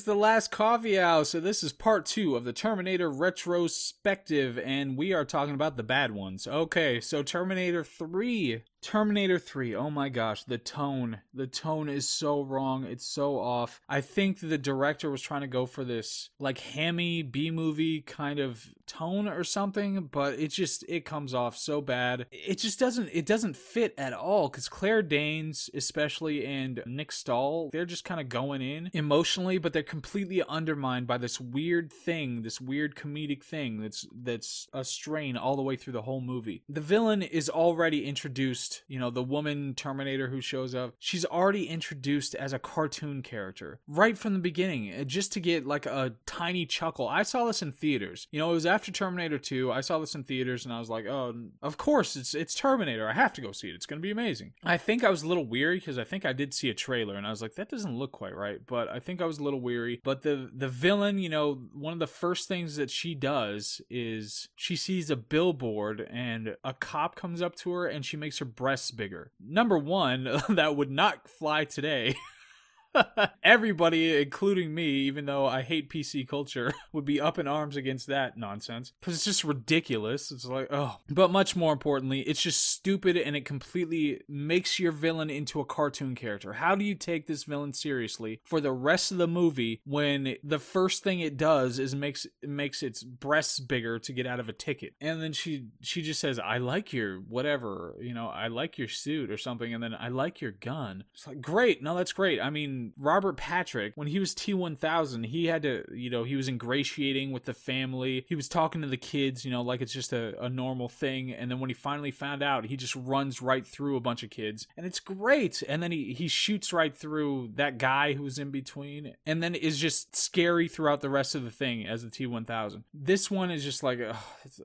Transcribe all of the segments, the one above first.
is the last coffee hour. So this is part two of the Terminator retrospective, and we are talking about the bad ones. Okay, so Terminator 3 Terminator 3, oh my gosh, the tone. The tone is so wrong. It's so off. I think the director was trying to go for this like hammy B movie kind of tone or something, but it just it comes off so bad. It just doesn't it doesn't fit at all cuz Claire Danes especially and Nick Stahl, they're just kind of going in emotionally, but they're completely undermined by this weird thing, this weird comedic thing that's that's a strain all the way through the whole movie. The villain is already introduced you know, the woman Terminator who shows up, she's already introduced as a cartoon character right from the beginning, uh, just to get like a tiny chuckle. I saw this in theaters. You know, it was after Terminator 2. I saw this in theaters and I was like, oh, of course, it's it's Terminator. I have to go see it. It's going to be amazing. I think I was a little weary because I think I did see a trailer and I was like, that doesn't look quite right. But I think I was a little weary. But the the villain, you know, one of the first things that she does is she sees a billboard and a cop comes up to her and she makes her breasts bigger. Number one, that would not fly today. Everybody, including me, even though I hate PC culture, would be up in arms against that nonsense because it's just ridiculous. It's like, oh. But much more importantly, it's just stupid and it completely makes your villain into a cartoon character. How do you take this villain seriously for the rest of the movie when the first thing it does is makes makes its breasts bigger to get out of a ticket, and then she she just says, "I like your whatever," you know, "I like your suit" or something, and then "I like your gun." It's like, great, no, that's great. I mean Robert Patrick, when he was T1000, he had to, you know, he was ingratiating with the family. He was talking to the kids, you know, like it's just a, a normal thing. And then when he finally found out, he just runs right through a bunch of kids. And it's great. And then he, he shoots right through that guy who was in between. And then is just scary throughout the rest of the thing as the T1000. This one is just like,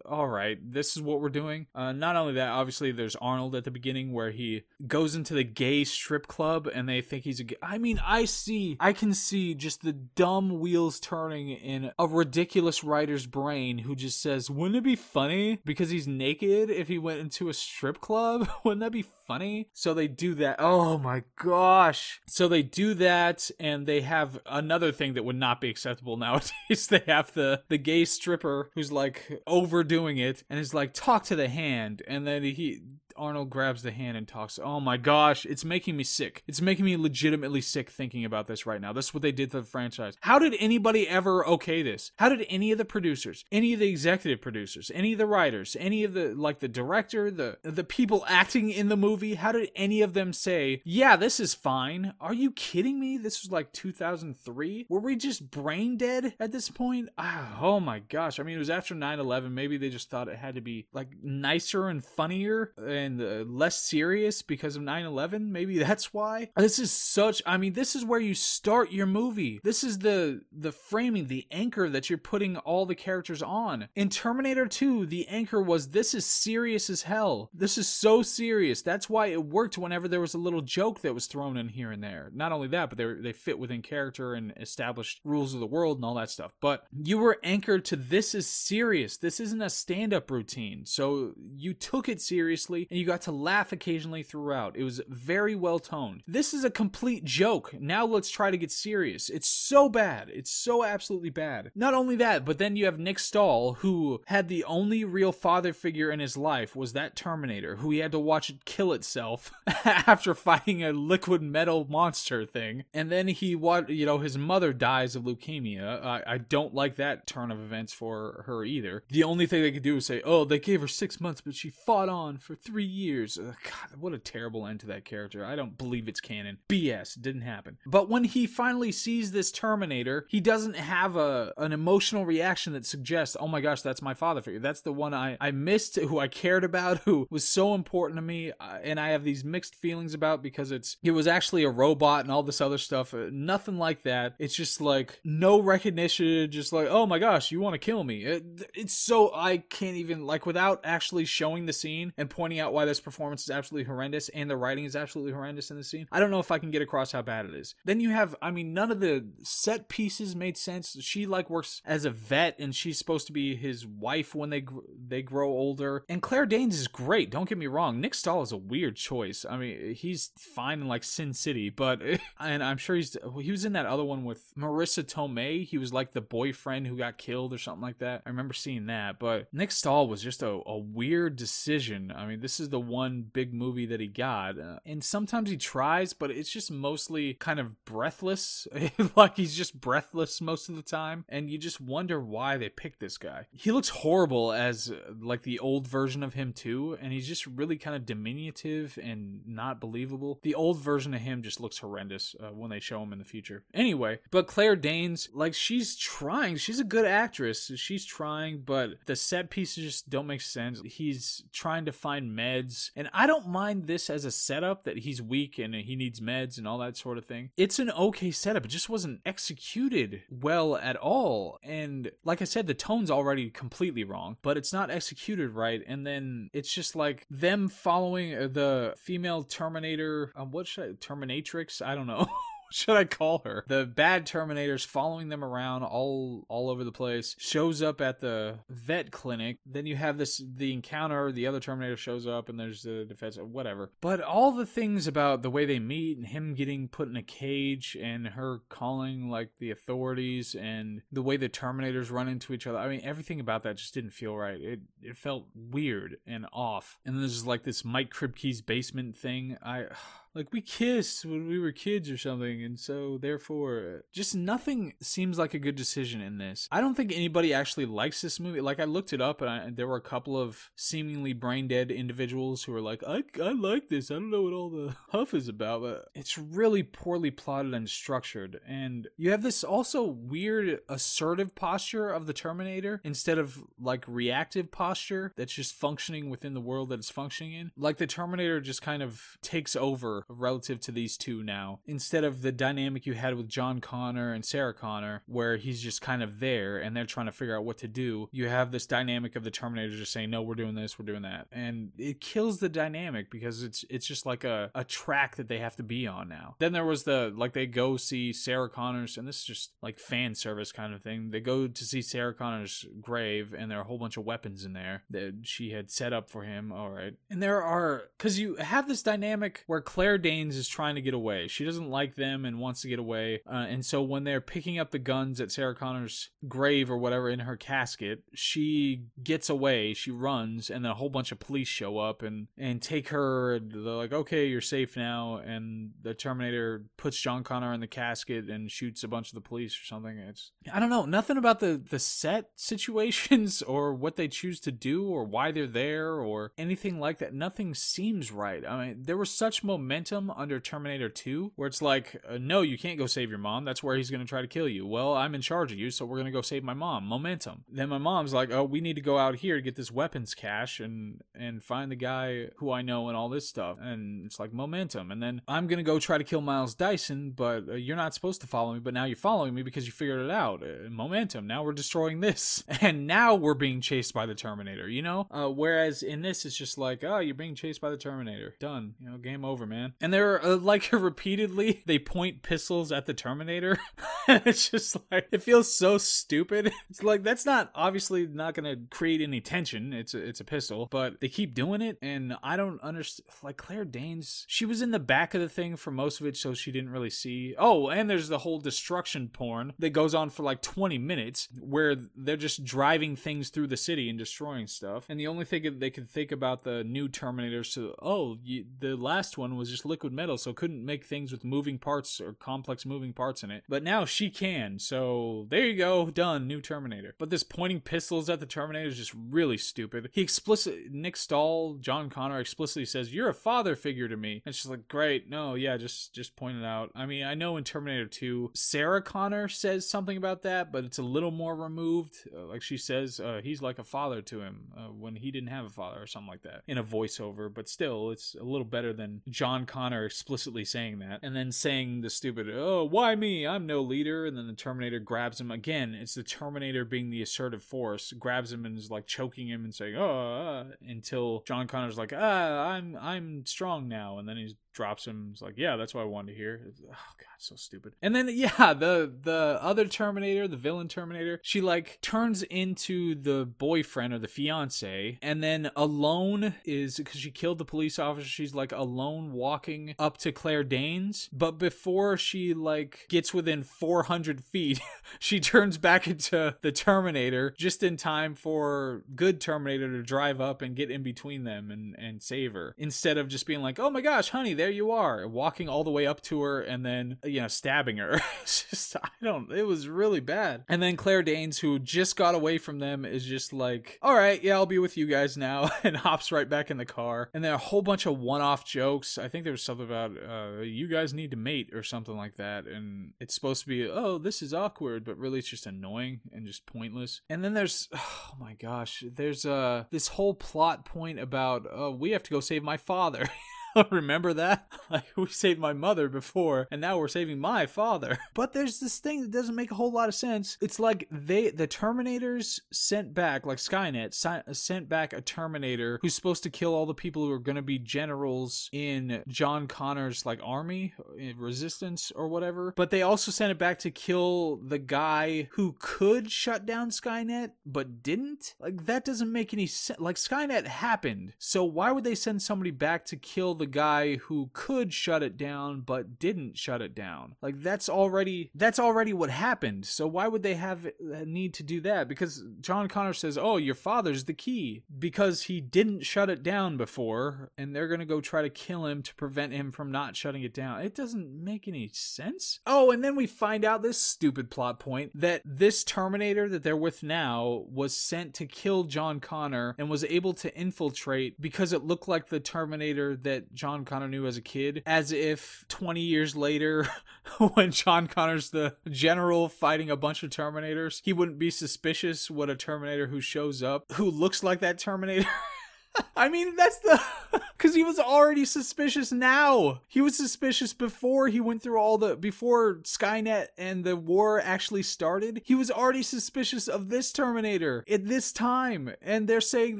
all right, this is what we're doing. Uh, not only that, obviously, there's Arnold at the beginning where he goes into the gay strip club and they think he's a gay. I mean, I see, I can see just the dumb wheels turning in a ridiculous writer's brain who just says, wouldn't it be funny because he's naked if he went into a strip club? wouldn't that be funny? So they do that. Oh my gosh. So they do that and they have another thing that would not be acceptable nowadays. they have the the gay stripper who's like overdoing it and is like talk to the hand and then he Arnold grabs the hand and talks. Oh my gosh, it's making me sick. It's making me legitimately sick thinking about this right now. This is what they did to the franchise. How did anybody ever okay this? How did any of the producers, any of the executive producers, any of the writers, any of the like the director, the the people acting in the movie, how did any of them say, "Yeah, this is fine"? Are you kidding me? This was like 2003. Were we just brain dead at this point? Ah, oh my gosh. I mean, it was after 9/11. Maybe they just thought it had to be like nicer and funnier. And uh, less serious because of 9/11. Maybe that's why. This is such I mean this is where you start your movie. This is the the framing, the anchor that you're putting all the characters on. In Terminator 2, the anchor was this is serious as hell. This is so serious. That's why it worked whenever there was a little joke that was thrown in here and there. Not only that, but they they fit within character and established rules of the world and all that stuff. But you were anchored to this is serious. This isn't a stand-up routine. So you took it seriously and you got to laugh occasionally throughout. It was very well toned. This is a complete joke. Now let's try to get serious. It's so bad. It's so absolutely bad. Not only that, but then you have Nick Stahl, who had the only real father figure in his life was that Terminator, who he had to watch it kill itself after fighting a liquid metal monster thing. And then he, you know, his mother dies of leukemia. I, I don't like that turn of events for her either. The only thing they could do is say, oh, they gave her six months, but she fought on for three years. Ugh, God, what a terrible end to that character. I don't believe it's canon. BS. Didn't happen. But when he finally sees this Terminator, he doesn't have a an emotional reaction that suggests, oh my gosh, that's my father figure. That's the one I, I missed, who I cared about, who was so important to me, uh, and I have these mixed feelings about because it's it was actually a robot and all this other stuff. Uh, nothing like that. It's just like no recognition, just like, oh my gosh, you want to kill me. It, it's so I can't even like without actually showing the scene and pointing out why this performance is absolutely horrendous and the writing is absolutely horrendous in the scene. I don't know if I can get across how bad it is. Then you have, I mean, none of the set pieces made sense. She like works as a vet and she's supposed to be his wife when they they grow older. And Claire Danes is great. Don't get me wrong. Nick Stahl is a weird choice. I mean, he's fine in like Sin City, but and I'm sure he's he was in that other one with Marisa Tomei. He was like the boyfriend who got killed or something like that. I remember seeing that. But Nick Stahl was just a, a weird decision. I mean, this is the one big movie that he got, uh, and sometimes he tries, but it's just mostly kind of breathless. like he's just breathless most of the time, and you just wonder why they picked this guy. He looks horrible as uh, like the old version of him too, and he's just really kind of diminutive and not believable. The old version of him just looks horrendous uh, when they show him in the future. Anyway, but Claire Danes, like she's trying. She's a good actress. She's trying, but the set pieces just don't make sense. He's trying to find meds, and I don't mind this as a setup that he's weak and he needs meds and all that sort of thing. It's an okay setup. It just wasn't executed well at all. And like I said, the tone's already completely wrong, but it's not executed right. And then it's just like them following the female Terminator. Um, what should I, Terminatrix? I don't know. should I call her? The bad Terminator's following them around all all over the place. Shows up at the vet clinic. Then you have this the encounter. The other Terminator shows up, and there's the defense. Whatever. But all the things about the way they meet and him getting put in a cage and her calling like the authorities and the way the Terminators run into each other. I mean, everything about that just didn't feel right. It it felt weird and off. And there's like this Mike Kripke's basement thing. I like we kissed when we were kids or something and so therefore just nothing seems like a good decision in this. I don't think anybody actually likes this movie. Like i looked it up and I, there were a couple of seemingly brain dead individuals who were like I, I like this. I don't know what all the huff is about but it's really poorly plotted and structured. And you have this also weird assertive posture of the terminator instead of like reactive posture that's just functioning within the world that it's functioning in. Like the terminator just kind of takes over relative to these two now. Instead of the dynamic you had with John Connor and Sarah Connor, where he's just kind of there and they're trying to figure out what to do, you have this dynamic of the Terminator just saying, No, we're doing this, we're doing that. And it kills the dynamic because it's it's just like a, a track that they have to be on now. Then there was the like they go see Sarah Connor's and this is just like fan service kind of thing. They go to see Sarah Connor's grave and there are a whole bunch of weapons in there that she had set up for him. All right. And there are because you have this dynamic where Claire Claire Danes is trying to get away. She doesn't like them and wants to get away. Uh, and so when they're picking up the guns at Sarah Connor's grave or whatever in her casket, she gets away. She runs, and then a whole bunch of police show up and and take her. They're like, "Okay, you're safe now." And the Terminator puts John Connor in the casket and shoots a bunch of the police or something. It's I don't know. Nothing about the the set situations or what they choose to do or why they're there or anything like that. Nothing seems right. I mean, there was such momentum momentum under Terminator 2, where it's like, uh, no, you can't go save your mom. That's where he's going to try to kill you. Well, I'm in charge of you, so we're going to go save my mom. Momentum. Then my mom's like, oh, we need to go out here to get this weapons cache and and find the guy who I know and all this stuff. And it's like momentum. And then I'm going to go try to kill Miles Dyson, but uh, you're not supposed to follow me, but now you're following me because you figured it out. Uh, momentum. Now we're destroying this. And now we're being chased by the Terminator, you know? Uh, whereas in this, it's just like, oh, you're being chased by the Terminator. Done. You know, game over, man and they're uh, like repeatedly they point pistols at the Terminator. it's just like it feels so stupid. It's like that's not obviously not gonna create any tension. It's a, it's a pistol, but they keep doing it, and I don't understand. Like Claire Danes, she was in the back of the thing for most of it, so she didn't really see. Oh, and there's the whole destruction porn that goes on for like 20 minutes, where they're just driving things through the city and destroying stuff. And the only thing they could think about the new Terminators, so oh, you, the last one was just liquid metal, so couldn't make things with moving parts or complex moving parts in it. But now she can, so there you go, done, new Terminator. But this pointing pistols at the Terminator is just really stupid. He explicit Nick Stahl, John Connor explicitly says, "You're a father figure to me." And she's like, "Great, no, yeah, just just point it out." I mean, I know in Terminator 2, Sarah Connor says something about that, but it's a little more removed. Uh, like she says, uh, he's like a father to him uh, when he didn't have a father or something like that in a voiceover. But still, it's a little better than John Connor explicitly saying that, and then saying the stupid, "Oh, why me? I'm no leader." And then the Terminator grabs him again. It's the Terminator being the assertive force, grabs him and is like choking him and saying, "Oh," until John Connor's like, "Ah, I'm I'm strong now," and then he drops him. It's like, "Yeah, that's what I wanted to hear." Oh god, so stupid. And then yeah, the the other Terminator, the villain Terminator, she like turns into the boyfriend or the fiance, and then alone is because she killed the police officer. She's like alone walking up to Claire Danes, but before she like gets within 400 feet, she turns back into the Terminator just in time for good Terminator to drive up and get in between them and and save her instead of just being like, "Oh my gosh, honey, there you are," walking all the way up to her and then you know stabbing her. just I don't. It was really bad. And then Claire Danes, who just got away from them, is just like, "All right, yeah, I'll be with you guys now," and hops right back in the car. And then a whole bunch of one-off jokes. I think there was something about uh, you guys need to mate or something like that, and it's supposed to be, "Oh, this is awkward," but really it's just annoying and just pointless. And then there's, oh my gosh, there's uh this whole plot point about, "Oh, we have to go save my father." Remember that? Like, we saved my mother before, and now we're saving my father. But there's this thing that doesn't make a whole lot of sense. It's like they, the Terminators sent back, like Skynet, sent back a Terminator who's supposed to kill all the people who are going to be generals in John Connor's, like, army, eh, resistance, or whatever. But they also sent it back to kill the guy who could shut down Skynet, but didn't? Like, that doesn't make any sense. Like, Skynet happened. So why would they send somebody back to kill the guy who could shut it down but didn't shut it down. Like that's already that's already what happened. So why would they have a need to do that? Because John Connor says, "Oh, your father's the key," because he didn't shut it down before, and they're gonna go try to kill him to prevent him from not shutting it down. It doesn't make any sense. Oh, and then we find out this stupid plot point that this Terminator that they're with now was sent to kill John Connor and was able to infiltrate because it looked like the Terminator that John Connor knew as a kid, as if 20 years later, when John Connor's the general fighting a bunch of Terminators, he wouldn't be suspicious what a Terminator who shows up who looks like that Terminator. I mean, that's the. Because he was already suspicious now. He was suspicious before he went through all the. Before Skynet and the war actually started. He was already suspicious of this Terminator at this time. And they're saying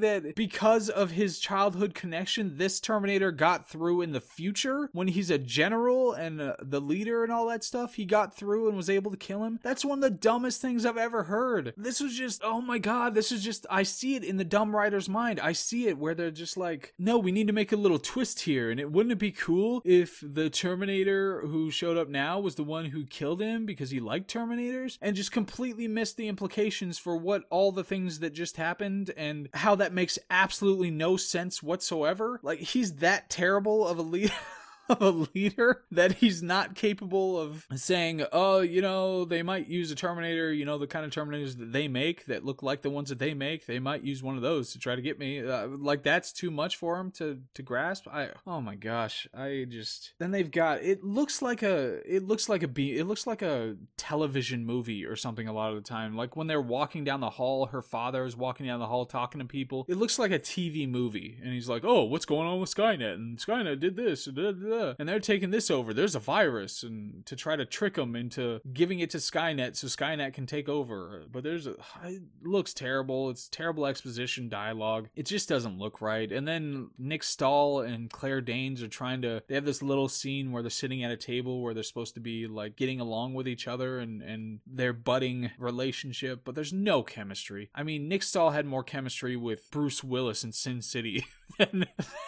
that because of his childhood connection, this Terminator got through in the future when he's a general and uh, the leader and all that stuff. He got through and was able to kill him. That's one of the dumbest things I've ever heard. This was just. Oh my god. This is just. I see it in the dumb writer's mind. I see it where they're just like, no, we need to make a little twist here. And it wouldn't it be cool if the Terminator who showed up now was the one who killed him because he liked Terminators and just completely missed the implications for what all the things that just happened and how that makes absolutely no sense whatsoever. Like he's that terrible of a leader. of a leader that he's not capable of saying, oh, you know, they might use a Terminator, you know, the kind of Terminators that they make that look like the ones that they make. They might use one of those to try to get me. Uh, like that's too much for him to to grasp. I oh my gosh, I just then they've got it looks like a it looks like a be it looks like a television movie or something a lot of the time. Like when they're walking down the hall, her father is walking down the hall talking to people. It looks like a TV movie, and he's like, "Oh, what's going on with Skynet?" And Skynet did this. Da, da, da Uh, and they're taking this over. There's a virus, and to try to trick them into giving it to Skynet so Skynet can take over. But there's a it looks terrible. It's terrible exposition dialogue. It just doesn't look right. And then Nick Stahl and Claire Danes are trying to. They have this little scene where they're sitting at a table where they're supposed to be like getting along with each other and and their budding relationship, but there's no chemistry. I mean, Nick Stahl had more chemistry with Bruce Willis in Sin City than,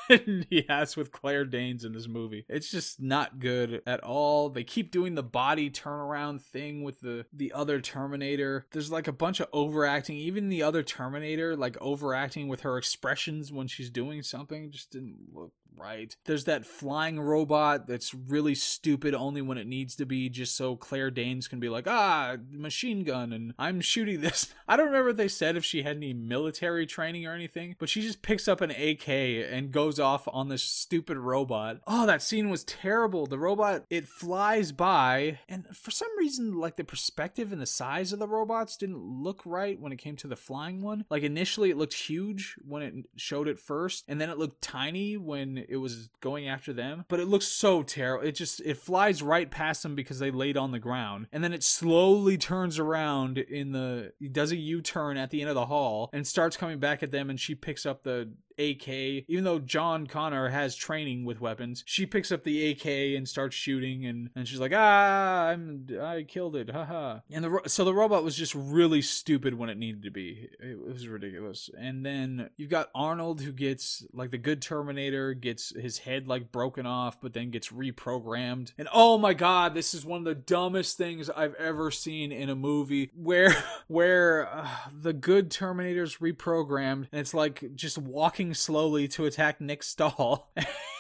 than he has with Claire Danes in this movie. It's just not good at all. They keep doing the body turnaround thing with the the other Terminator. There's like a bunch of overacting. Even the other Terminator, like overacting with her expressions when she's doing something, just didn't look right. There's that flying robot that's really stupid only when it needs to be, just so Claire Danes can be like, ah, machine gun, and I'm shooting this. I don't remember if they said if she had any military training or anything, but she just picks up an AK and goes off on this stupid robot. Oh, that scene was terrible. The robot, it flies by, and for some reason, like the perspective and the size of the robots didn't look right when it came to the flying one. Like initially, it looked huge when it showed it first, and then it looked tiny when it was going after them, but it looks so terrible. It just it flies right past them because they laid on the ground, and then it slowly turns around in the does a U-turn at the end of the hall and starts coming back at them, and she picks up the AK. Even though John Connor has training with weapons, she picks up the AK and starts shooting, and, and she's like, "Ah, I'm I killed it, haha." And the so the robot was just really stupid when it needed to be. It was ridiculous. And then you've got Arnold who gets like the good Terminator gets his head like broken off, but then gets reprogrammed. And oh my god, this is one of the dumbest things I've ever seen in a movie where where uh, the good Terminator's reprogrammed, and it's like just walking slowly to attack Nick Stahl.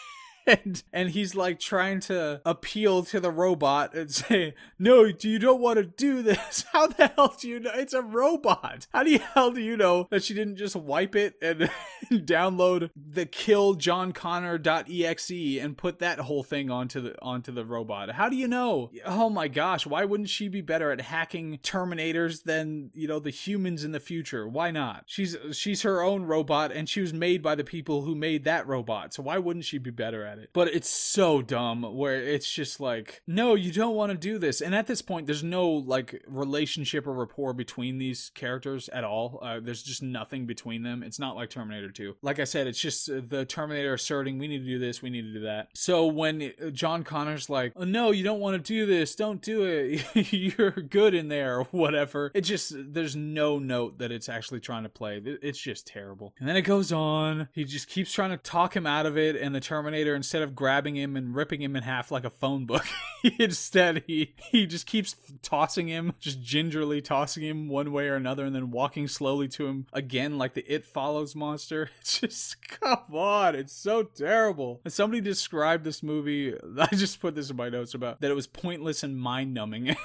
and and he's like trying to appeal to the robot and say, "No, you don't want to do this. How the hell do you know it's a robot? How the hell do you know that she didn't just wipe it and download the kill John Connor.exe and put that whole thing onto the onto the robot? How do you know? Oh my gosh, why wouldn't she be better at hacking Terminators than you know the humans in the future? Why not? She's she's her own robot and she was made by the people who made that robot. So why wouldn't she be better at it. But it's so dumb where it's just like, no, you don't want to do this. And at this point, there's no like relationship or rapport between these characters at all. Uh, there's just nothing between them. It's not like Terminator 2. Like I said, it's just uh, the Terminator asserting, we need to do this, we need to do that. So when uh, John Connor's like, oh, no, you don't want to do this, don't do it, you're good in there, or whatever. It just, there's no note that it's actually trying to play. It's just terrible. And then it goes on. He just keeps trying to talk him out of it, and the Terminator, instead of grabbing him and ripping him in half like a phone book, instead he he just keeps tossing him, just gingerly tossing him one way or another, and then walking slowly to him again like the It Follows monster. It's just come on, it's so terrible. And somebody described this movie. I just put this in my notes about that it was pointless and mind numbing.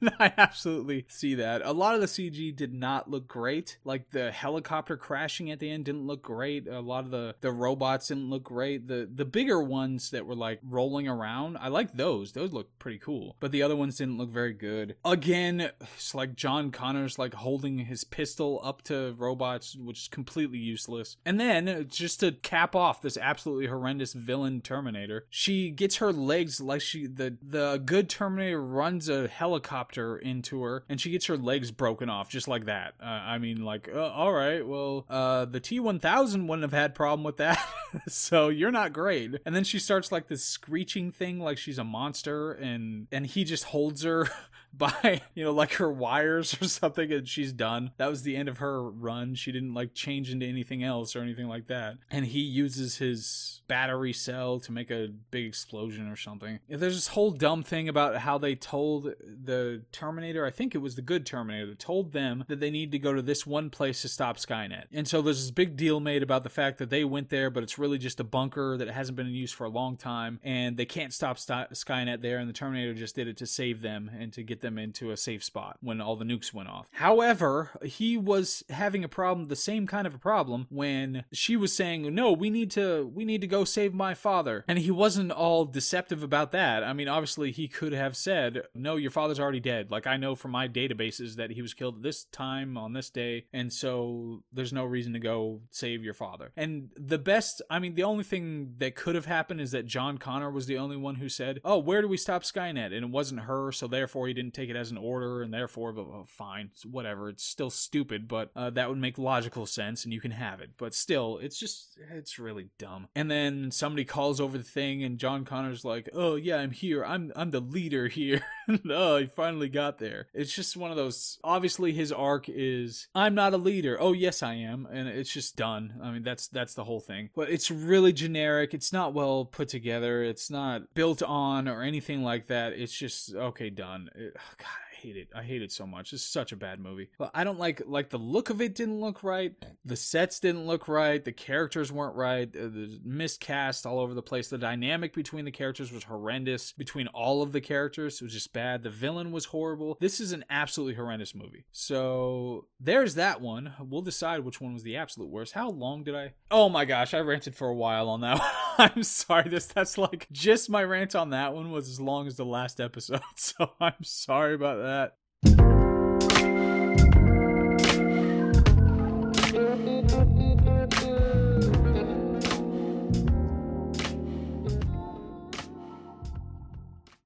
I absolutely see that. A lot of the CG did not look great. Like the helicopter crashing at the end didn't look great. A lot of the the robots didn't look great. The the bigger ones that were like rolling around, I like those. Those look pretty cool. But the other ones didn't look very good. Again, it's like John Connor's like holding his pistol up to robots, which is completely useless. And then just to cap off this absolutely horrendous villain Terminator, she gets her legs like she the the good Terminator runs a helicopter helicopter into her and she gets her legs broken off just like that. Uh, I mean, like, uh, all right, well, uh, the T1000 wouldn't have had problem with that. so you're not great. And then she starts like this screeching thing like she's a monster and and he just holds her by you know like her wires or something and she's done. That was the end of her run. She didn't like change into anything else or anything like that. And he uses his battery cell to make a big explosion or something. There's this whole dumb thing about how they told the terminator i think it was the good terminator that told them that they need to go to this one place to stop skynet. And so there's this big deal made about the fact that they went there but it's really just a bunker that hasn't been in use for a long time and they can't stop skynet there and the terminator just did it to save them and to get them into a safe spot when all the nukes went off. However, he was having a problem, the same kind of a problem when she was saying, "No, we need to we need to go save my father." And he wasn't all deceptive about that. I mean, obviously he could have said, "No, your father's already dead." Like I know from my databases that he was killed this time on this day, and so there's no reason to go save your father. And the best, I mean, the only thing that could have happened is that John Connor was the only one who said, "Oh, where do we stop Skynet?" and it wasn't her, so therefore he didn't take it as an order, and therefore, but, fine, whatever. It's still stupid, but uh, that would make logical sense, and you can have it. But still, it's just, it's really dumb. And then somebody calls over the thing, and John Connor's like, "Oh yeah, I'm here. I'm I'm the leader here." oh, he finally got there. It's just one of those. Obviously, his arc is, "I'm not a leader." Oh yes, I am, and it's just done. I mean, that's that's the whole thing. But it's really generic. It's not well put together. It's not built on or anything like that. It's just okay, done. It, oh, God, hate it. I hate it so much. It's such a bad movie. But I don't like like the look of it didn't look right. The sets didn't look right. The characters weren't right. Uh, the miscast all over the place. The dynamic between the characters was horrendous. Between all of the characters, it was just bad. The villain was horrible. This is an absolutely horrendous movie. So there's that one. We'll decide which one was the absolute worst. How long did I? Oh my gosh, I ranted for a while on that one. I'm sorry. This that's like just my rant on that one was as long as the last episode. So I'm sorry about that that.